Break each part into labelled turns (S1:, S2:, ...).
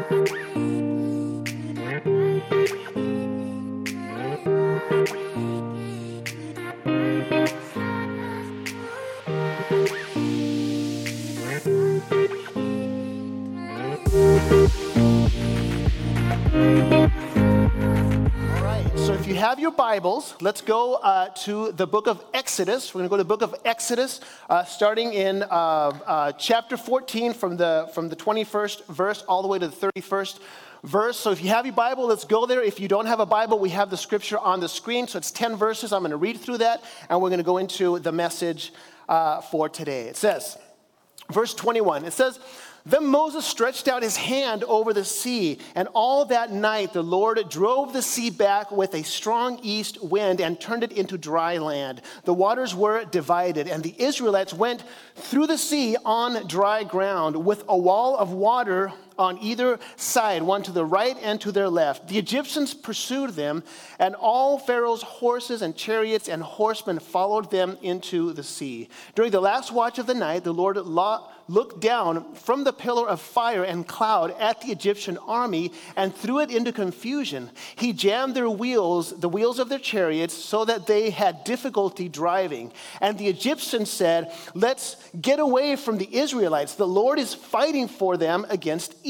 S1: have your Bibles, let's go uh, to the book of Exodus. We're going to go to the book of Exodus, uh, starting in uh, uh chapter 14 from the, from the 21st verse all the way to the 31st verse. So if you have your Bible, let's go there. If you don't have a Bible, we have the scripture on the screen. So it's 10 verses. I'm going to read through that, and we're going to go into the message uh, for today. It says, verse 21, it says, then Moses stretched out his hand over the sea, and all that night the Lord drove the sea back with a strong east wind and turned it into dry land. The waters were divided, and the Israelites went through the sea on dry ground with a wall of water on either side, one to the right and to their left. The Egyptians pursued them, and all Pharaoh's horses and chariots and horsemen followed them into the sea. During the last watch of the night, the Lord looked down from the pillar of fire and cloud at the Egyptian army and threw it into confusion. He jammed their wheels, the wheels of their chariots, so that they had difficulty driving. And the Egyptians said, Let's get away from the Israelites. The Lord is fighting for them against Egypt.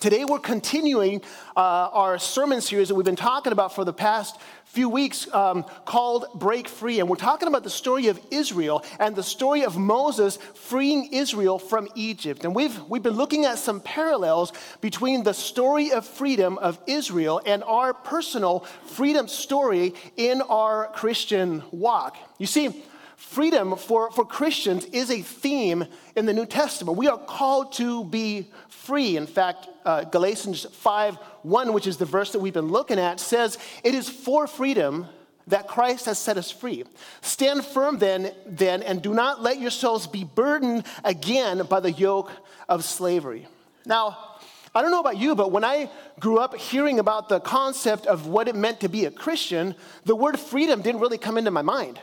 S1: Today, we're continuing uh, our sermon series that we've been talking about for the past few weeks um, called Break Free. And we're talking about the story of Israel and the story of Moses freeing Israel from Egypt. And we've, we've been looking at some parallels between the story of freedom of Israel and our personal freedom story in our Christian walk. You see, freedom for, for Christians is a theme in the New Testament. We are called to be free. In fact, uh, Galatians 5 1, which is the verse that we've been looking at, says, It is for freedom that Christ has set us free. Stand firm then, then, and do not let yourselves be burdened again by the yoke of slavery. Now, I don't know about you, but when I grew up hearing about the concept of what it meant to be a Christian, the word freedom didn't really come into my mind.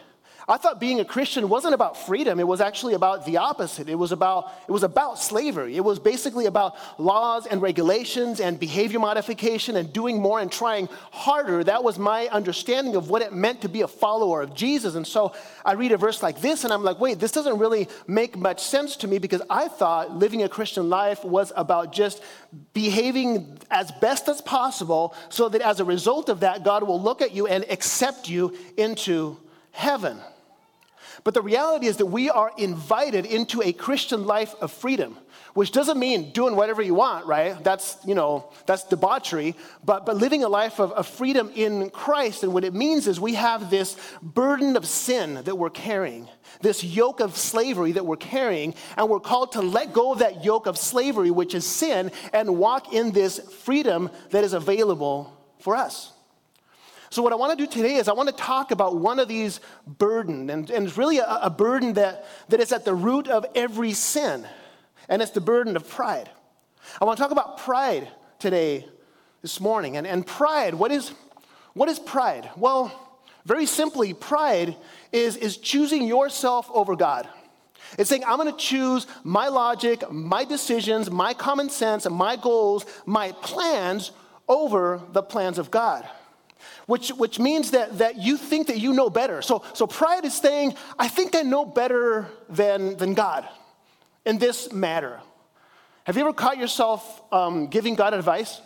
S1: I thought being a Christian wasn't about freedom. It was actually about the opposite. It was about, it was about slavery. It was basically about laws and regulations and behavior modification and doing more and trying harder. That was my understanding of what it meant to be a follower of Jesus. And so I read a verse like this and I'm like, wait, this doesn't really make much sense to me because I thought living a Christian life was about just behaving as best as possible so that as a result of that, God will look at you and accept you into heaven. But the reality is that we are invited into a Christian life of freedom, which doesn't mean doing whatever you want, right? That's, you know, that's debauchery, but, but living a life of, of freedom in Christ. And what it means is we have this burden of sin that we're carrying, this yoke of slavery that we're carrying, and we're called to let go of that yoke of slavery, which is sin, and walk in this freedom that is available for us. So, what I want to do today is I want to talk about one of these burdens, and, and it's really a, a burden that, that is at the root of every sin, and it's the burden of pride. I want to talk about pride today, this morning. And, and pride, what is, what is pride? Well, very simply, pride is, is choosing yourself over God. It's saying, I'm going to choose my logic, my decisions, my common sense, my goals, my plans over the plans of God which, which means that, that you think that you know better. So, so pride is saying, I think I know better than, than God in this matter. Have you ever caught yourself um, giving God advice?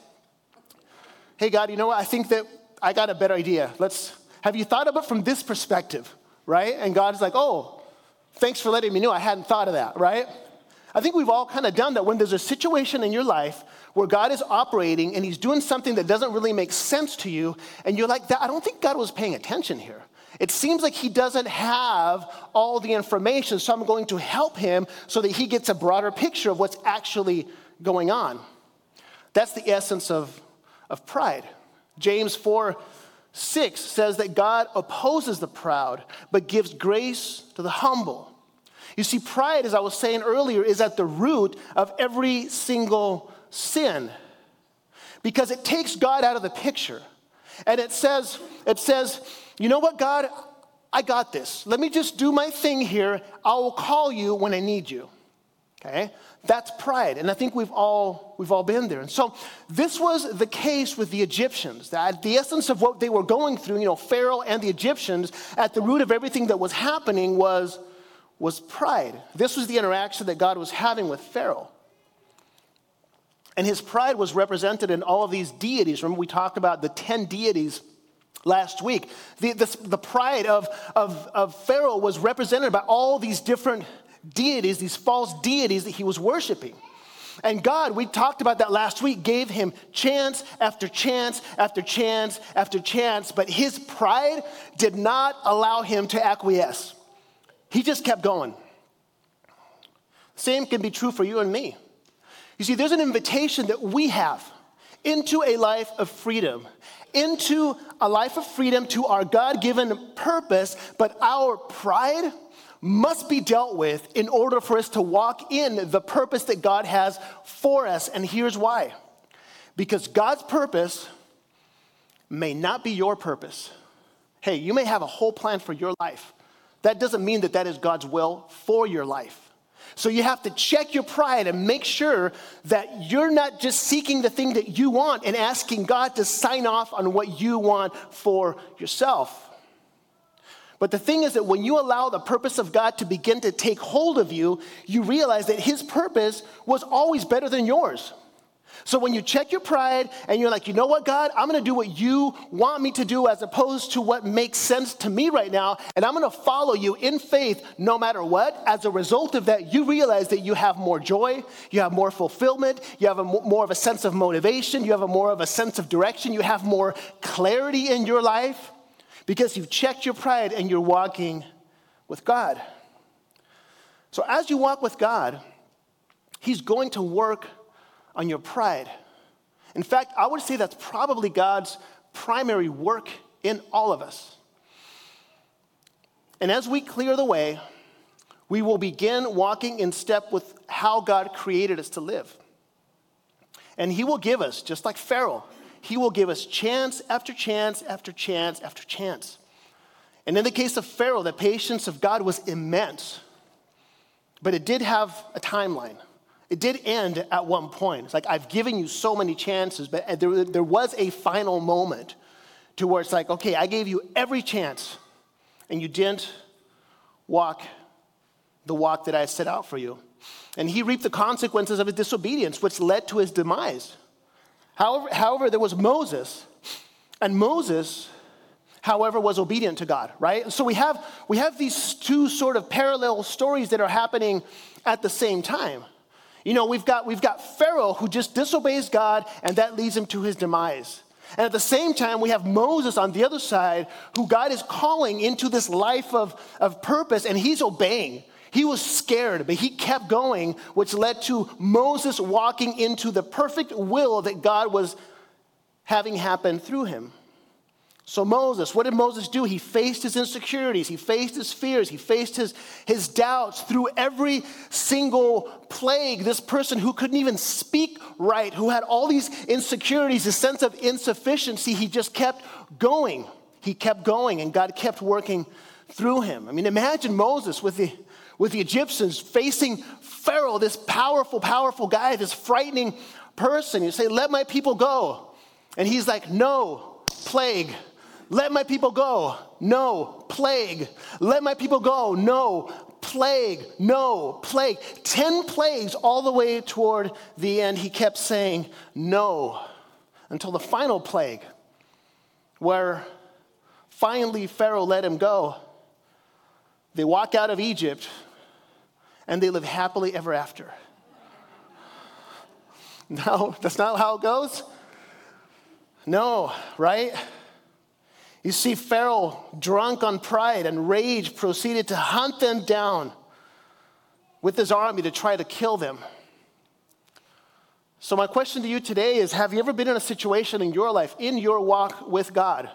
S1: Hey, God, you know what? I think that I got a better idea. Let's, have you thought of it from this perspective, right? And God's like, oh, thanks for letting me know. I hadn't thought of that, right? I think we've all kind of done that when there's a situation in your life where God is operating and he's doing something that doesn't really make sense to you, and you're like, I don't think God was paying attention here. It seems like he doesn't have all the information, so I'm going to help him so that he gets a broader picture of what's actually going on. That's the essence of, of pride. James 4 6 says that God opposes the proud, but gives grace to the humble. You see, pride, as I was saying earlier, is at the root of every single sin because it takes God out of the picture. And it says, it says, you know what, God, I got this. Let me just do my thing here. I will call you when I need you. Okay? That's pride. And I think we've all, we've all been there. And so this was the case with the Egyptians. That the essence of what they were going through, you know, Pharaoh and the Egyptians, at the root of everything that was happening was, was pride. This was the interaction that God was having with Pharaoh. And his pride was represented in all of these deities. Remember, we talked about the 10 deities last week. The, the, the pride of, of, of Pharaoh was represented by all these different deities, these false deities that he was worshiping. And God, we talked about that last week, gave him chance after chance after chance after chance, but his pride did not allow him to acquiesce. He just kept going. Same can be true for you and me. You see, there's an invitation that we have into a life of freedom, into a life of freedom to our God given purpose, but our pride must be dealt with in order for us to walk in the purpose that God has for us. And here's why because God's purpose may not be your purpose. Hey, you may have a whole plan for your life. That doesn't mean that that is God's will for your life. So you have to check your pride and make sure that you're not just seeking the thing that you want and asking God to sign off on what you want for yourself. But the thing is that when you allow the purpose of God to begin to take hold of you, you realize that His purpose was always better than yours. So when you check your pride and you're like, you know what, God, I'm gonna do what you want me to do as opposed to what makes sense to me right now, and I'm gonna follow you in faith no matter what. As a result of that, you realize that you have more joy, you have more fulfillment, you have a more of a sense of motivation, you have a more of a sense of direction, you have more clarity in your life because you've checked your pride and you're walking with God. So as you walk with God, He's going to work on your pride. In fact, I would say that's probably God's primary work in all of us. And as we clear the way, we will begin walking in step with how God created us to live. And He will give us, just like Pharaoh, He will give us chance after chance after chance after chance. And in the case of Pharaoh, the patience of God was immense, but it did have a timeline. It did end at one point. It's like, I've given you so many chances, but uh, there, there was a final moment to where it's like, okay, I gave you every chance, and you didn't walk the walk that I set out for you. And he reaped the consequences of his disobedience, which led to his demise. However, however there was Moses, and Moses, however, was obedient to God, right? So we have, we have these two sort of parallel stories that are happening at the same time. You know, we've got, we've got Pharaoh who just disobeys God, and that leads him to his demise. And at the same time, we have Moses on the other side, who God is calling into this life of, of purpose, and he's obeying. He was scared, but he kept going, which led to Moses walking into the perfect will that God was having happen through him. So, Moses, what did Moses do? He faced his insecurities, he faced his fears, he faced his, his doubts through every single plague. This person who couldn't even speak right, who had all these insecurities, a sense of insufficiency, he just kept going. He kept going, and God kept working through him. I mean, imagine Moses with the, with the Egyptians facing Pharaoh, this powerful, powerful guy, this frightening person. You say, Let my people go. And he's like, No, plague let my people go. No, plague. Let my people go. No, plague. No, plague. Ten plagues all the way toward the end. He kept saying no until the final plague, where finally Pharaoh let him go. They walk out of Egypt and they live happily ever after. No, that's not how it goes. No, right? You see, Pharaoh, drunk on pride and rage, proceeded to hunt them down with his army to try to kill them. So, my question to you today is Have you ever been in a situation in your life, in your walk with God,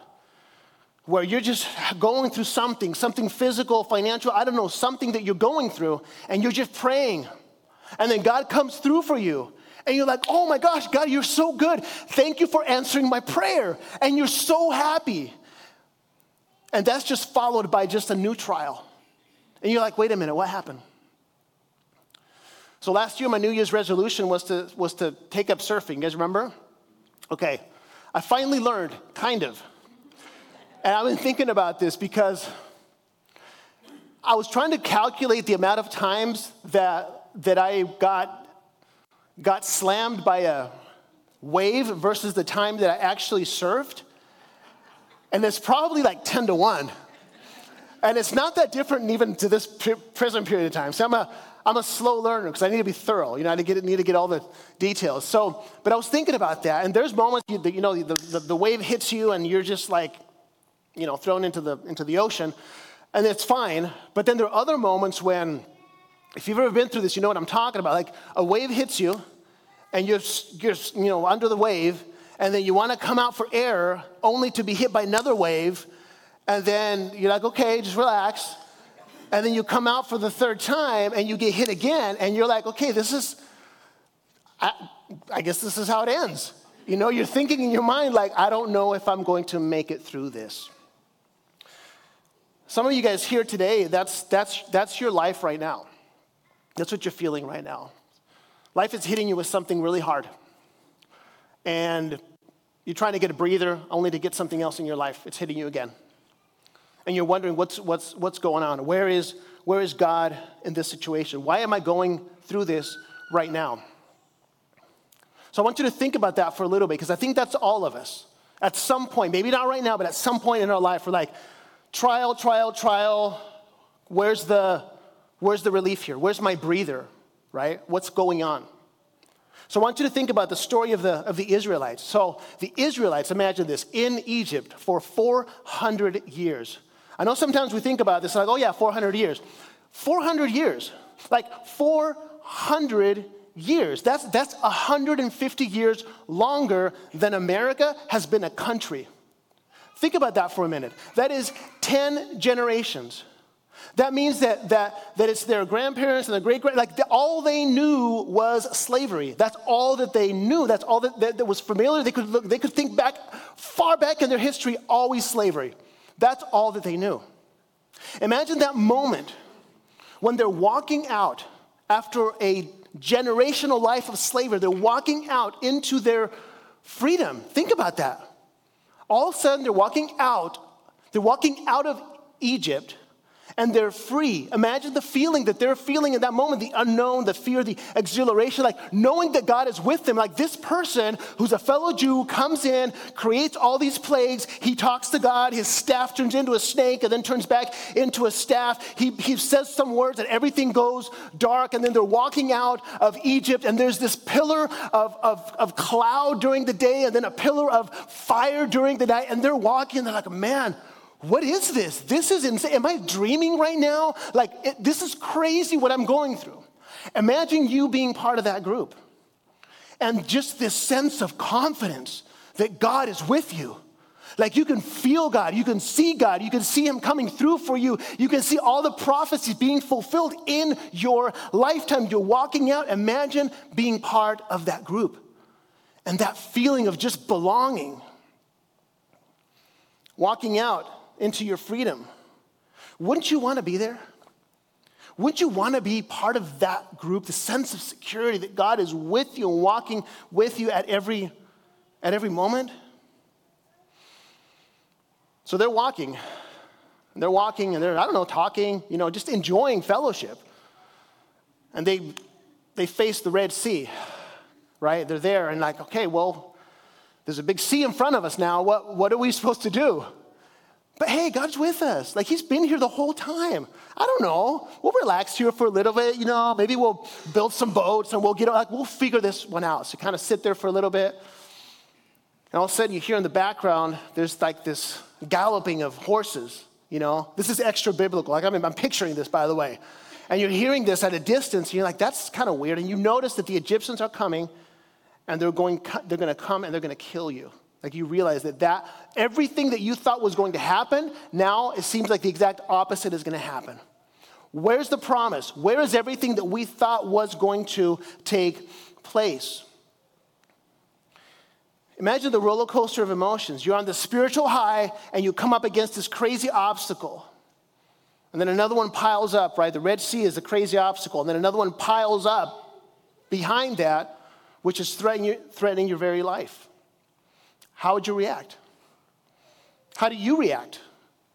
S1: where you're just going through something, something physical, financial, I don't know, something that you're going through, and you're just praying, and then God comes through for you? And you're like, oh my gosh, God, you're so good. Thank you for answering my prayer. And you're so happy. And that's just followed by just a new trial. And you're like, wait a minute, what happened? So last year, my New Year's resolution was to, was to take up surfing. You guys remember? Okay. I finally learned, kind of. And I've been thinking about this because I was trying to calculate the amount of times that, that I got, got slammed by a wave versus the time that I actually surfed. And it's probably like 10 to 1. And it's not that different even to this present period of time. So I'm a, I'm a slow learner because I need to be thorough. You know, I need to, get, need to get all the details. So, but I was thinking about that, and there's moments you, you know the, the, the wave hits you, and you're just like, you know, thrown into the into the ocean, and it's fine. But then there are other moments when, if you've ever been through this, you know what I'm talking about. Like a wave hits you, and you're you're you know under the wave, and then you want to come out for air, only to be hit by another wave, and then you're like, okay, just relax and then you come out for the third time and you get hit again, and you're like, okay, this is, I, I guess this is how it ends. You know, you're thinking in your mind, like, I don't know if I'm going to make it through this. Some of you guys here today, that's, that's, that's your life right now. That's what you're feeling right now. Life is hitting you with something really hard. And you're trying to get a breather only to get something else in your life. It's hitting you again and you're wondering what's, what's, what's going on. Where is, where is God in this situation? Why am I going through this right now? So I want you to think about that for a little bit because I think that's all of us. At some point, maybe not right now, but at some point in our life, we're like, trial, trial, trial. Where's the, where's the relief here? Where's my breather, right? What's going on? So I want you to think about the story of the, of the Israelites. So the Israelites, imagine this, in Egypt for 400 years. I know sometimes we think about this like, oh yeah, 400 years. 400 years. Like 400 years. That's, that's 150 years longer than America has been a country. Think about that for a minute. That is 10 generations. That means that, that, that it's their grandparents and their great grand, like the, all they knew was slavery. That's all that they knew. That's all that, that, that was familiar. They could, look, they could think back, far back in their history, always slavery. That's all that they knew. Imagine that moment when they're walking out after a generational life of slavery, they're walking out into their freedom. Think about that. All of a sudden, they're walking out, they're walking out of Egypt and they're free. Imagine the feeling that they're feeling in that moment the unknown, the fear, the exhilaration, like knowing that God is with them. Like this person who's a fellow Jew comes in, creates all these plagues. He talks to God. His staff turns into a snake and then turns back into a staff. He, he says some words and everything goes dark. And then they're walking out of Egypt and there's this pillar of, of, of cloud during the day and then a pillar of fire during the night. And they're walking and they're like, man, what is this? This is insane. Am I dreaming right now? Like, it, this is crazy what I'm going through. Imagine you being part of that group and just this sense of confidence that God is with you. Like you can feel God, you can see God, you can see Him coming through for you, you can see all the prophecies being fulfilled in your lifetime. You're walking out, imagine being part of that group and that feeling of just belonging. Walking out into your freedom. Wouldn't you want to be there? Wouldn't you want to be part of that group, the sense of security that God is with you and walking with you at every, at every moment? So they're walking. They're walking and they're, I don't know, talking, you know, just enjoying fellowship. And they, they face the Red Sea, right? They're there and like, okay, well, There's a big sea in front of us now. What, what are we supposed to do? But hey, God's with us. Like He's been here the whole time. I don't know. We'll relax here for a little bit. You know, maybe we'll build some boats and we'll get like we'll figure this one out. So kind of sit there for a little bit. And all of a sudden, you hear in the background, there's like this galloping of horses. You know, this is extra biblical. Like I'm, I'm picturing this, by the way. And you're hearing this at a distance, and you're like, that's kind of weird. And you notice that the Egyptians are coming, and they're going, they're going to come and they're going to kill you. Like you realize that that everything that you thought was going to happen, now it seems like the exact opposite is going to happen. Where's the promise? Where is everything that we thought was going to take place? Imagine the roller coaster of emotions. You're on the spiritual high and you come up against this crazy obstacle. And then another one piles up, right? The Red Sea is a crazy obstacle. And then another one piles up behind that, which is threatening, threatening your very life. How would you react? How do you react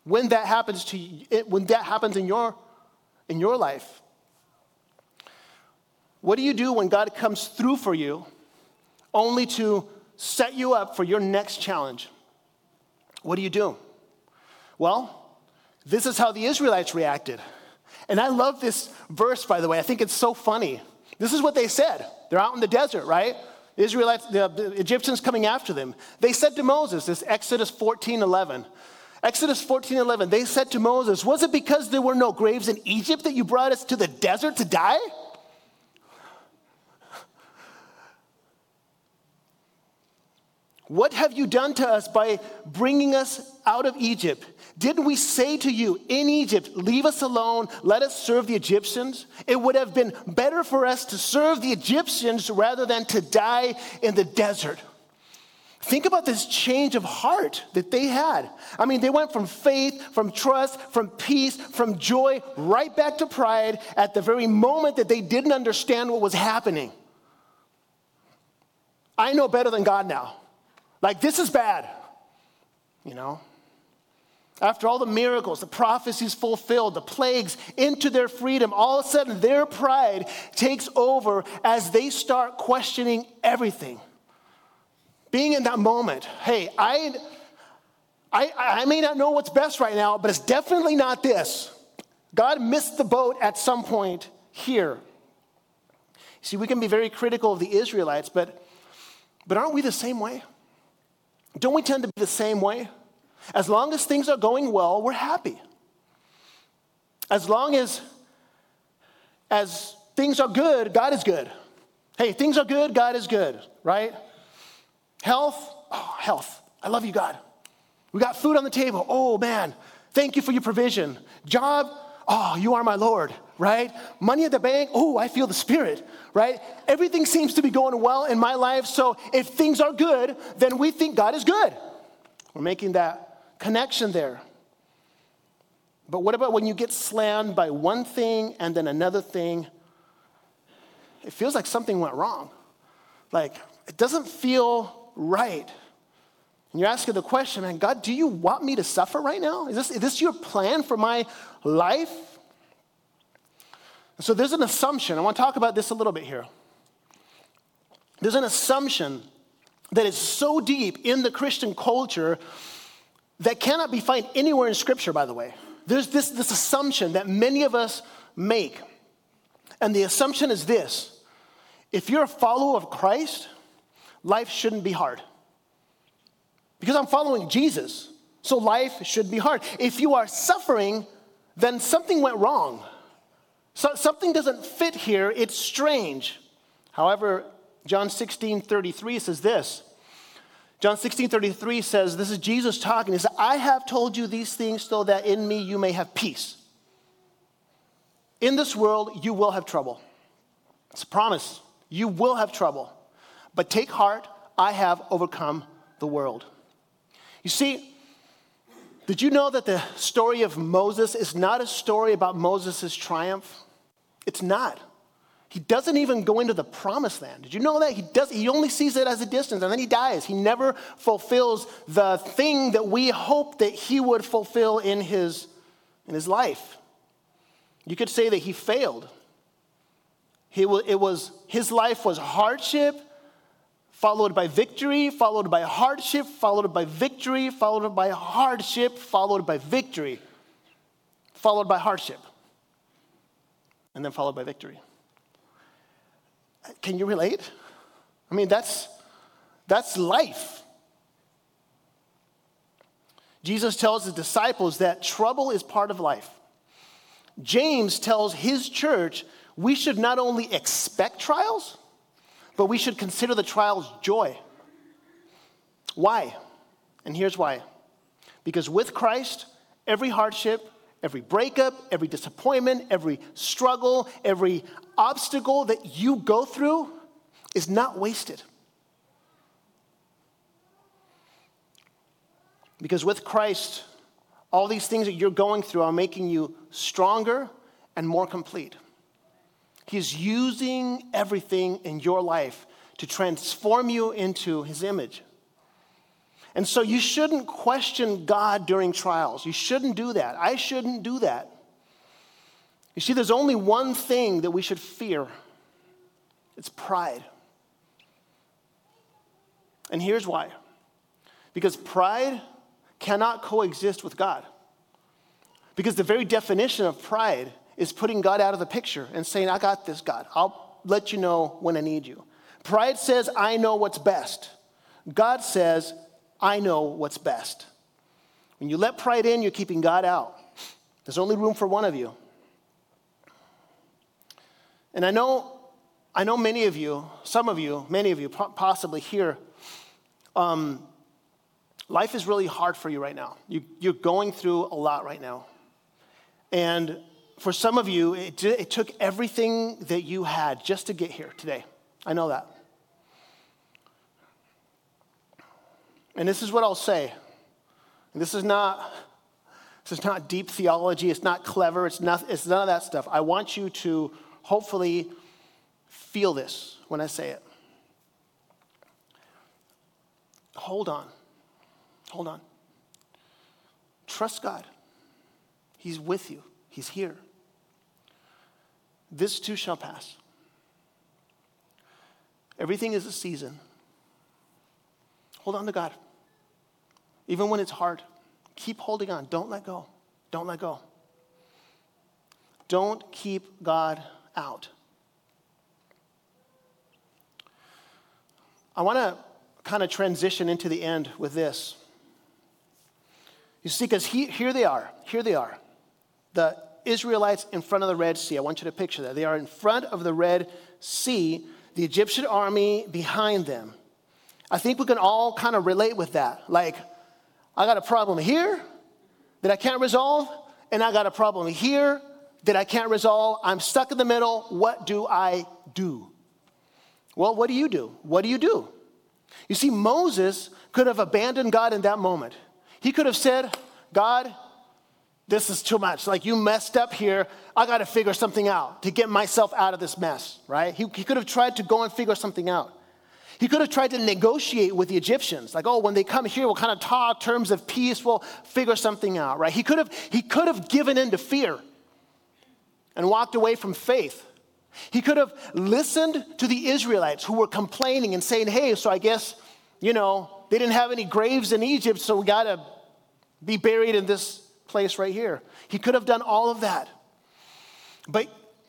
S1: when that happens to you, when that happens in your, in your life? What do you do when God comes through for you only to set you up for your next challenge. What do you do? Well, this is how the Israelites reacted. And I love this verse, by the way. I think it's so funny. This is what they said. They're out in the desert, right? Israelites, the, the Egyptians coming after them. They said to Moses, this Exodus 14 11. Exodus 14 11, they said to Moses, Was it because there were no graves in Egypt that you brought us to the desert to die? What have you done to us by bringing us out of Egypt? Didn't we say to you in Egypt, Leave us alone, let us serve the Egyptians? It would have been better for us to serve the Egyptians rather than to die in the desert. Think about this change of heart that they had. I mean, they went from faith, from trust, from peace, from joy, right back to pride at the very moment that they didn't understand what was happening. I know better than God now. Like, this is bad, you know? After all the miracles, the prophecies fulfilled, the plagues into their freedom, all of a sudden their pride takes over as they start questioning everything. Being in that moment, hey, I, I, I may not know what's best right now, but it's definitely not this. God missed the boat at some point here. See, we can be very critical of the Israelites, but, but aren't we the same way? Don't we tend to be the same way? As long as things are going well, we're happy. As long as as things are good, God is good. Hey, things are good, God is good, right? Health, oh, health. I love you, God. We got food on the table. Oh, man. Thank you for your provision. Job, oh, you are my Lord, right? Money at the bank, oh, I feel the Spirit, right? Everything seems to be going well in my life. So if things are good, then we think God is good. We're making that connection there. But what about when you get slammed by one thing and then another thing? It feels like something went wrong. Like, it doesn't feel right. And you're asking the question, man, God, do you want me to suffer right now? Is this, is this your plan for my life? so there's an assumption. I want to talk about this a little bit here. There's an assumption that is so deep in the Christian culture that cannot be found anywhere in Scripture, by the way. There's this, this assumption that many of us make. And the assumption is this if you're a follower of Christ, life shouldn't be hard. Because I'm following Jesus, so life should be hard. If you are suffering, then something went wrong. So something doesn't fit here, it's strange. However, John 16 33 says this. John 16 33 says, This is Jesus talking. He said, I have told you these things so that in me you may have peace. In this world, you will have trouble. It's a promise. You will have trouble. But take heart, I have overcome the world. You see, did you know that the story of Moses is not a story about Moses' triumph? It's not. He doesn't even go into the promised land. Did you know that? He, does, he only sees it as a distance and then he dies. He never fulfills the thing that we hope that he would fulfill in his, in his life. You could say that he failed. He, it was, his life was hardship followed by victory, followed by hardship, followed by victory, followed by hardship, followed by victory, followed by hardship, and then followed by victory. Can you relate? I mean, that's, that's life. Jesus tells his disciples that trouble is part of life. James tells his church we should not only expect trials, but we should consider the trials joy. Why? And here's why. Because with Christ, every hardship, every breakup, every disappointment, every struggle, every obstacle that you go through is not wasted. Because with Christ, all these things that you're going through are making you stronger and more complete. He's using everything in your life to transform you into his image. And so you shouldn't question God during trials. You shouldn't do that. I shouldn't do that. You see, there's only one thing that we should fear it's pride. And here's why because pride cannot coexist with God. Because the very definition of pride is putting God out of the picture and saying, I got this, God. I'll let you know when I need you. Pride says, I know what's best. God says, I know what's best. When you let pride in, you're keeping God out. There's only room for one of you. And I know, I know many of you, some of you, many of you possibly here, um, life is really hard for you right now. You, you're going through a lot right now. And for some of you, it, it took everything that you had just to get here today. I know that. And this is what I'll say. This is not this is not deep theology, it's not clever, it's not it's none of that stuff. I want you to hopefully feel this when I say it. Hold on. Hold on. Trust God. He's with you. He's here. This too shall pass. Everything is a season. Hold on to God. Even when it's hard, keep holding on. Don't let go. Don't let go. Don't keep God out. I want to kind of transition into the end with this. You see, because here they are. Here they are. The Israelites in front of the Red Sea. I want you to picture that. They are in front of the Red Sea, the Egyptian army behind them. I think we can all kind of relate with that. Like, I got a problem here that I can't resolve, and I got a problem here that I can't resolve. I'm stuck in the middle. What do I do? Well, what do you do? What do you do? You see, Moses could have abandoned God in that moment. He could have said, God, this is too much. Like, you messed up here. I got to figure something out to get myself out of this mess, right? He, he could have tried to go and figure something out. He could have tried to negotiate with the Egyptians, like, oh, when they come here, we'll kind of talk terms of peace, we'll figure something out, right? He could have, he could have given in to fear and walked away from faith. He could have listened to the Israelites who were complaining and saying, hey, so I guess, you know, they didn't have any graves in Egypt, so we got to be buried in this place right here. He could have done all of that. But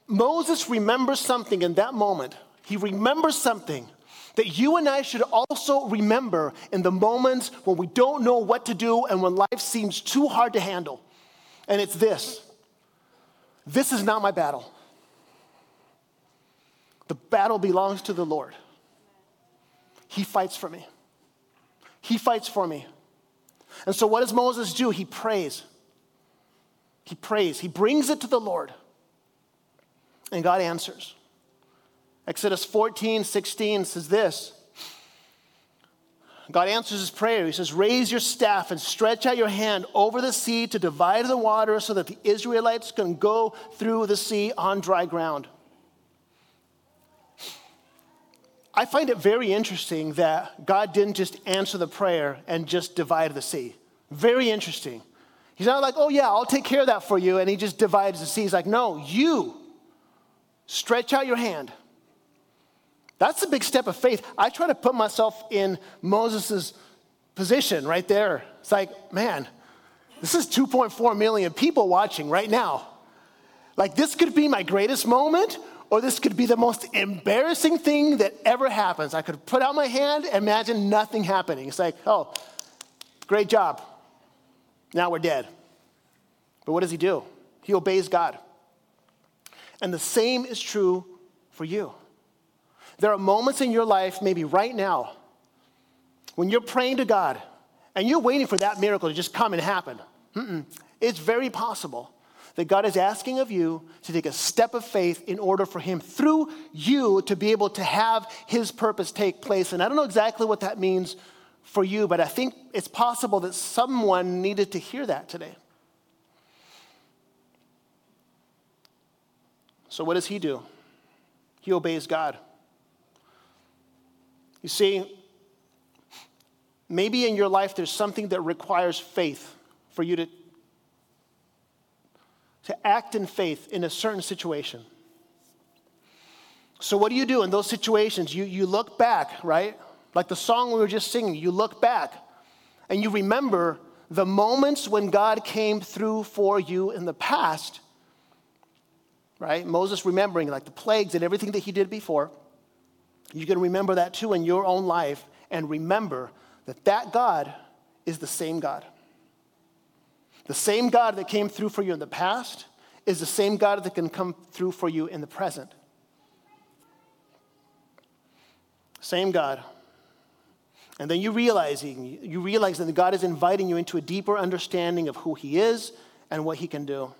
S1: Moses remembers something in that moment. He remembers something that you and I should also remember in the moments when we don't know what to do and when life seems too hard to handle. And it's this this is not my battle. The battle belongs to the Lord. He fights for me. He fights for me. And so, what does Moses do? He prays. He prays. He brings it to the Lord. And God answers. Exodus 14, 16 says this God answers his prayer. He says, Raise your staff and stretch out your hand over the sea to divide the water so that the Israelites can go through the sea on dry ground. I find it very interesting that God didn't just answer the prayer and just divide the sea. Very interesting. He's not like, oh, yeah, I'll take care of that for you. And he just divides the sea. He's like, no, you stretch out your hand That's a big step of faith. I try to put myself in Moses' position right there. It's like, man, this is 2.4 million people watching right now. Like, this could be my greatest moment, or this could be the most embarrassing thing that ever happens. I could put out my hand and imagine nothing happening. It's like, oh, great job. Now we're dead. But what does he do? He obeys God. And the same is true for you. There are moments in your life, maybe right now, when you're praying to God and you're waiting for that miracle to just come and happen. Mm-mm. It's very possible that God is asking of you to take a step of faith in order for Him through you to be able to have His purpose take place. And I don't know exactly what that means for you, but I think it's possible that someone needed to hear that today. So, what does He do? He obeys God. You see, maybe in your life there's something that requires faith for you to, to act in faith in a certain situation. So, what do you do in those situations? You, you look back, right? Like the song we were just singing, you look back and you remember the moments when God came through for you in the past, right? Moses remembering like the plagues and everything that he did before. You can remember that too in your own life and remember that that God is the same God. The same God that came through for you in the past is the same God that can come through for you in the present. Same God. And then you realizing, you realize that God is inviting you into a deeper understanding of who He is and what He can do.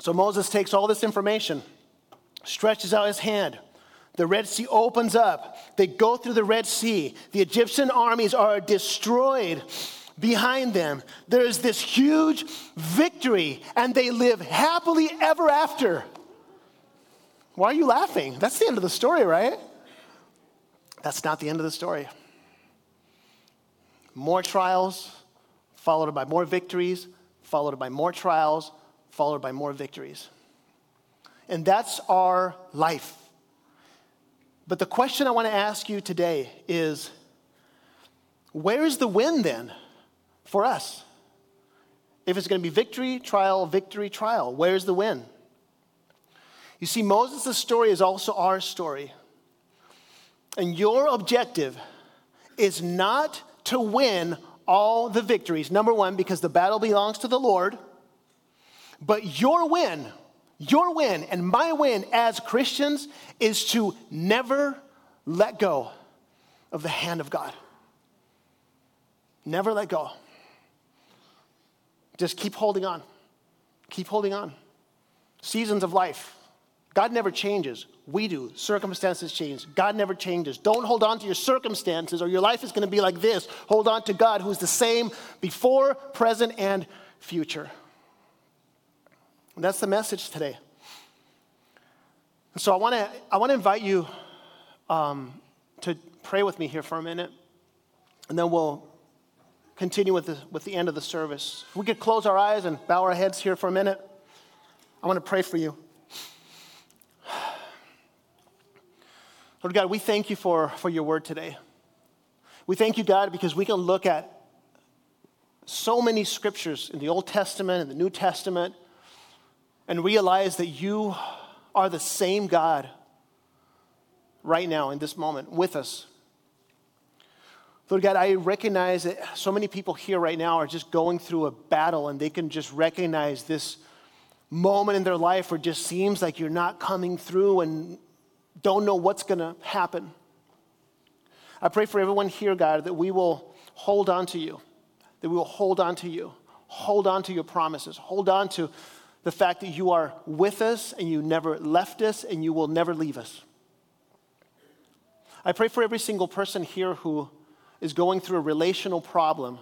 S1: So Moses takes all this information stretches out his hand. The Red Sea opens up. They go through the Red Sea. The Egyptian armies are destroyed behind them. There is this huge victory, and they live happily ever after. Why are you laughing? That's the end of the story, right? That's not the end of the story. More trials, followed by more victories, followed by more trials, followed by more victories. And that's our life. But the question I want to ask you today is where's the win then for us? If it's going to be victory, trial, victory, trial, where's the win? You see, Moses' story is also our story. And your objective is not to win all the victories. Number one, because the battle belongs to the Lord. But your win your win and my win as Christians is to never let go of the hand of God. Never let go. Just keep holding on. Keep holding on. Seasons of life. God never changes. We do. Circumstances change. God never changes. Don't hold on to your circumstances or your life is going to be like this. Hold on to God who's the same before, present, and future. And that's the message today. And so I want to I want to invite you um, to pray with me here for a minute, and then we'll continue with the, with the end of the service. If we could close our eyes and bow our heads here for a minute, I want to pray for you. Lord God, we thank you for, for your word today. We thank you, God, because we can look at so many scriptures in the Old Testament and the New Testament and realize that you are the same God right now in this moment with us. Lord God, I recognize that so many people here right now are just going through a battle and they can just recognize this moment in their life where it just seems like you're not coming through and don't know what's going to happen. I pray for everyone here, God, that we will hold on to you, that we will hold on to you, hold on to your promises, hold on to the fact that you are with us and you never left us and you will never leave us. I pray for every single person here who is going through a relational problem.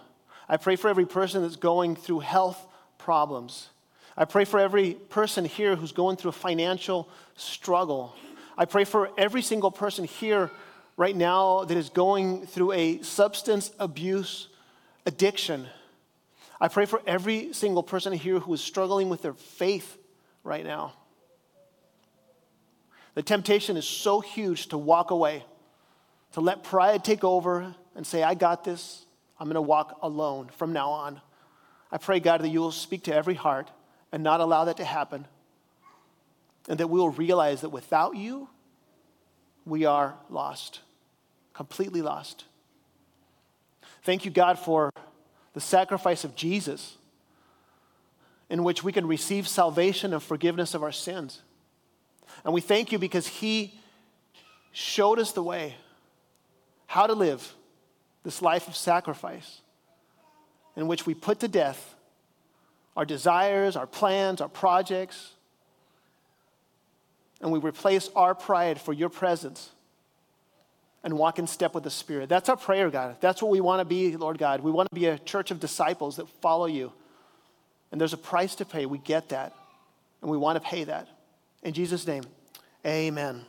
S1: I pray for every person that's going through health problems. I pray for every person here who's going through a financial struggle. I pray for every single person here right now that is going through a substance abuse addiction. I pray for every single person here who is struggling with their faith right now. The temptation is so huge to walk away, to let pride take over and say, I got this. I'm going to walk alone from now on. I pray, God, that you will speak to every heart and not allow that to happen. And that we will realize that without you, we are lost, completely lost. Thank you, God, for the sacrifice of Jesus, in which we can receive salvation and forgiveness of our sins. And we thank you because He showed us the way how to live this life of sacrifice in which we put to death our desires, our plans, our projects, and we replace our pride for your presence and walk in step with the Spirit. That's our prayer, God. That's what we want to be, Lord God. We want to be a church of disciples that follow you. And there's a price to pay. We get that. And we want to pay that. In Jesus' name, amen.